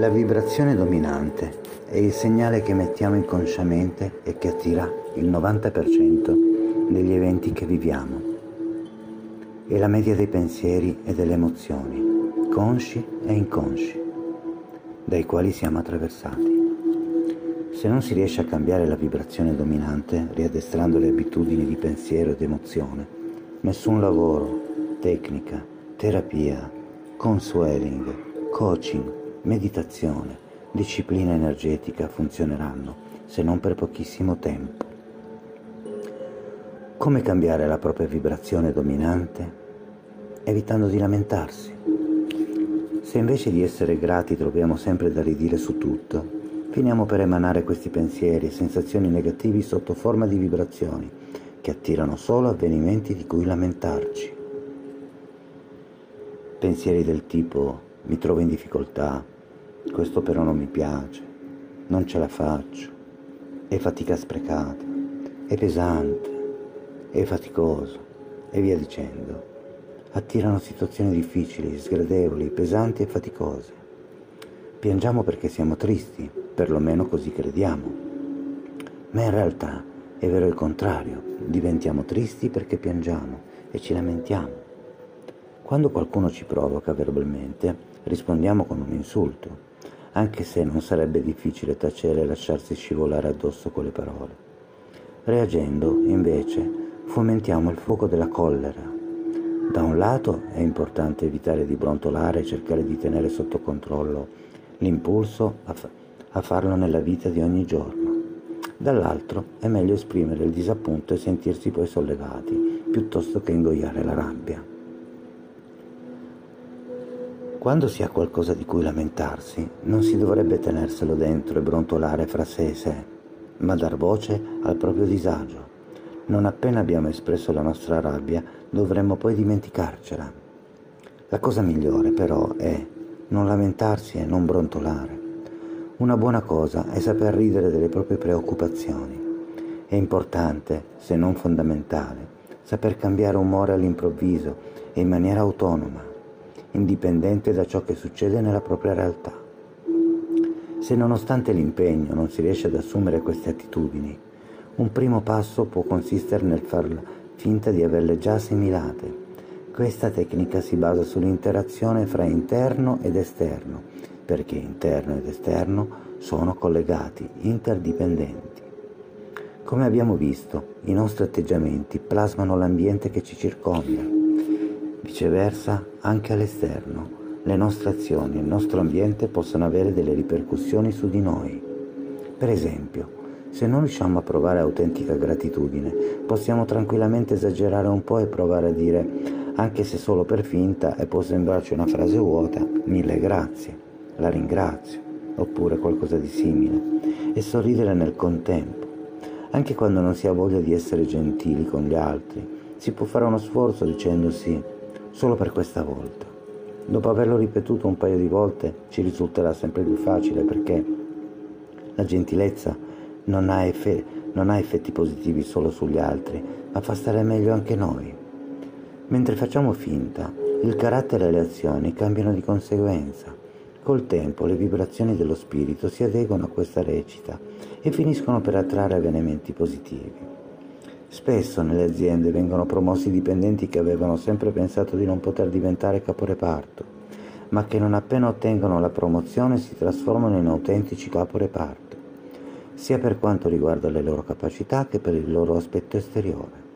La vibrazione dominante è il segnale che emettiamo inconsciamente e che attira il 90% degli eventi che viviamo. È la media dei pensieri e delle emozioni, consci e inconsci, dai quali siamo attraversati. Se non si riesce a cambiare la vibrazione dominante, riaddestrando le abitudini di pensiero ed emozione, nessun lavoro, tecnica, terapia, consueling, coaching, meditazione, disciplina energetica funzioneranno, se non per pochissimo tempo. Come cambiare la propria vibrazione dominante? Evitando di lamentarsi. Se invece di essere grati troviamo sempre da ridire su tutto, finiamo per emanare questi pensieri e sensazioni negativi sotto forma di vibrazioni che attirano solo avvenimenti di cui lamentarci. Pensieri del tipo mi trovo in difficoltà, questo però non mi piace, non ce la faccio, è fatica sprecata, è pesante, è faticoso e via dicendo. Attirano situazioni difficili, sgradevoli, pesanti e faticose. Piangiamo perché siamo tristi, perlomeno così crediamo. Ma in realtà è vero il contrario, diventiamo tristi perché piangiamo e ci lamentiamo. Quando qualcuno ci provoca verbalmente, rispondiamo con un insulto, anche se non sarebbe difficile tacere e lasciarsi scivolare addosso quelle parole. Reagendo, invece, fomentiamo il fuoco della collera, da un lato è importante evitare di brontolare e cercare di tenere sotto controllo l'impulso a, fa- a farlo nella vita di ogni giorno. Dall'altro è meglio esprimere il disappunto e sentirsi poi sollevati, piuttosto che ingoiare la rabbia. Quando si ha qualcosa di cui lamentarsi, non si dovrebbe tenerselo dentro e brontolare fra sé e sé, ma dar voce al proprio disagio. Non appena abbiamo espresso la nostra rabbia, dovremmo poi dimenticarcela. La cosa migliore però è non lamentarsi e non brontolare. Una buona cosa è saper ridere delle proprie preoccupazioni. È importante, se non fondamentale, saper cambiare umore all'improvviso e in maniera autonoma, indipendente da ciò che succede nella propria realtà. Se nonostante l'impegno non si riesce ad assumere queste attitudini, un primo passo può consistere nel far finta di averle già assimilate questa tecnica si basa sull'interazione fra interno ed esterno, perché interno ed esterno sono collegati, interdipendenti. Come abbiamo visto, i nostri atteggiamenti plasmano l'ambiente che ci circonda. Viceversa, anche all'esterno, le nostre azioni e il nostro ambiente possono avere delle ripercussioni su di noi. Per esempio, se non riusciamo a provare autentica gratitudine, possiamo tranquillamente esagerare un po' e provare a dire anche se solo per finta e può sembrarci una frase vuota, mille grazie, la ringrazio, oppure qualcosa di simile, e sorridere nel contempo. Anche quando non si ha voglia di essere gentili con gli altri, si può fare uno sforzo dicendosi solo per questa volta. Dopo averlo ripetuto un paio di volte ci risulterà sempre più facile perché la gentilezza non ha, effe- non ha effetti positivi solo sugli altri, ma fa stare meglio anche noi. Mentre facciamo finta, il carattere e le azioni cambiano di conseguenza. Col tempo le vibrazioni dello spirito si adeguano a questa recita e finiscono per attrarre avvenimenti positivi. Spesso nelle aziende vengono promossi dipendenti che avevano sempre pensato di non poter diventare caporeparto, ma che non appena ottengono la promozione si trasformano in autentici caporeparto, sia per quanto riguarda le loro capacità che per il loro aspetto esteriore.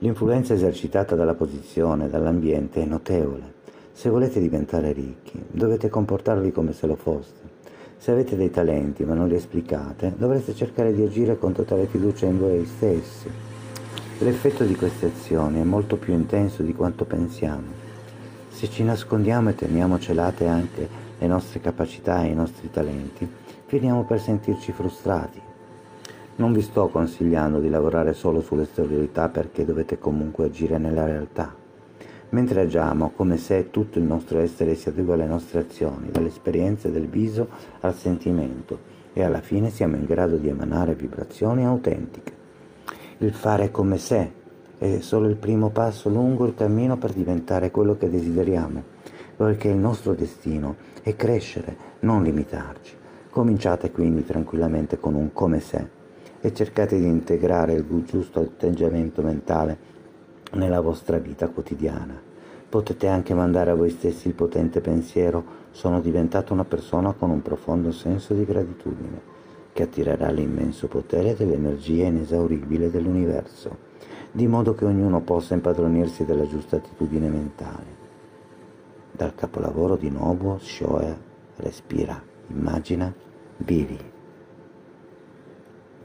L'influenza esercitata dalla posizione, dall'ambiente è notevole. Se volete diventare ricchi, dovete comportarvi come se lo foste. Se avete dei talenti ma non li esplicate, dovreste cercare di agire con totale fiducia in voi stessi. L'effetto di queste azioni è molto più intenso di quanto pensiamo. Se ci nascondiamo e teniamo celate anche le nostre capacità e i nostri talenti, finiamo per sentirci frustrati, non vi sto consigliando di lavorare solo sull'esteriorità perché dovete comunque agire nella realtà. Mentre agiamo come se tutto il nostro essere si adegua alle nostre azioni, dall'esperienza del viso al sentimento e alla fine siamo in grado di emanare vibrazioni autentiche. Il fare come se è solo il primo passo lungo il cammino per diventare quello che desideriamo, perché il nostro destino e crescere, non limitarci. Cominciate quindi tranquillamente con un come se e cercate di integrare il giusto atteggiamento mentale nella vostra vita quotidiana. Potete anche mandare a voi stessi il potente pensiero sono diventato una persona con un profondo senso di gratitudine che attirerà l'immenso potere dell'energia inesauribile dell'universo, di modo che ognuno possa impadronirsi della giusta attitudine mentale. Dal capolavoro di Nobuo Shoei Respira, immagina, vivi.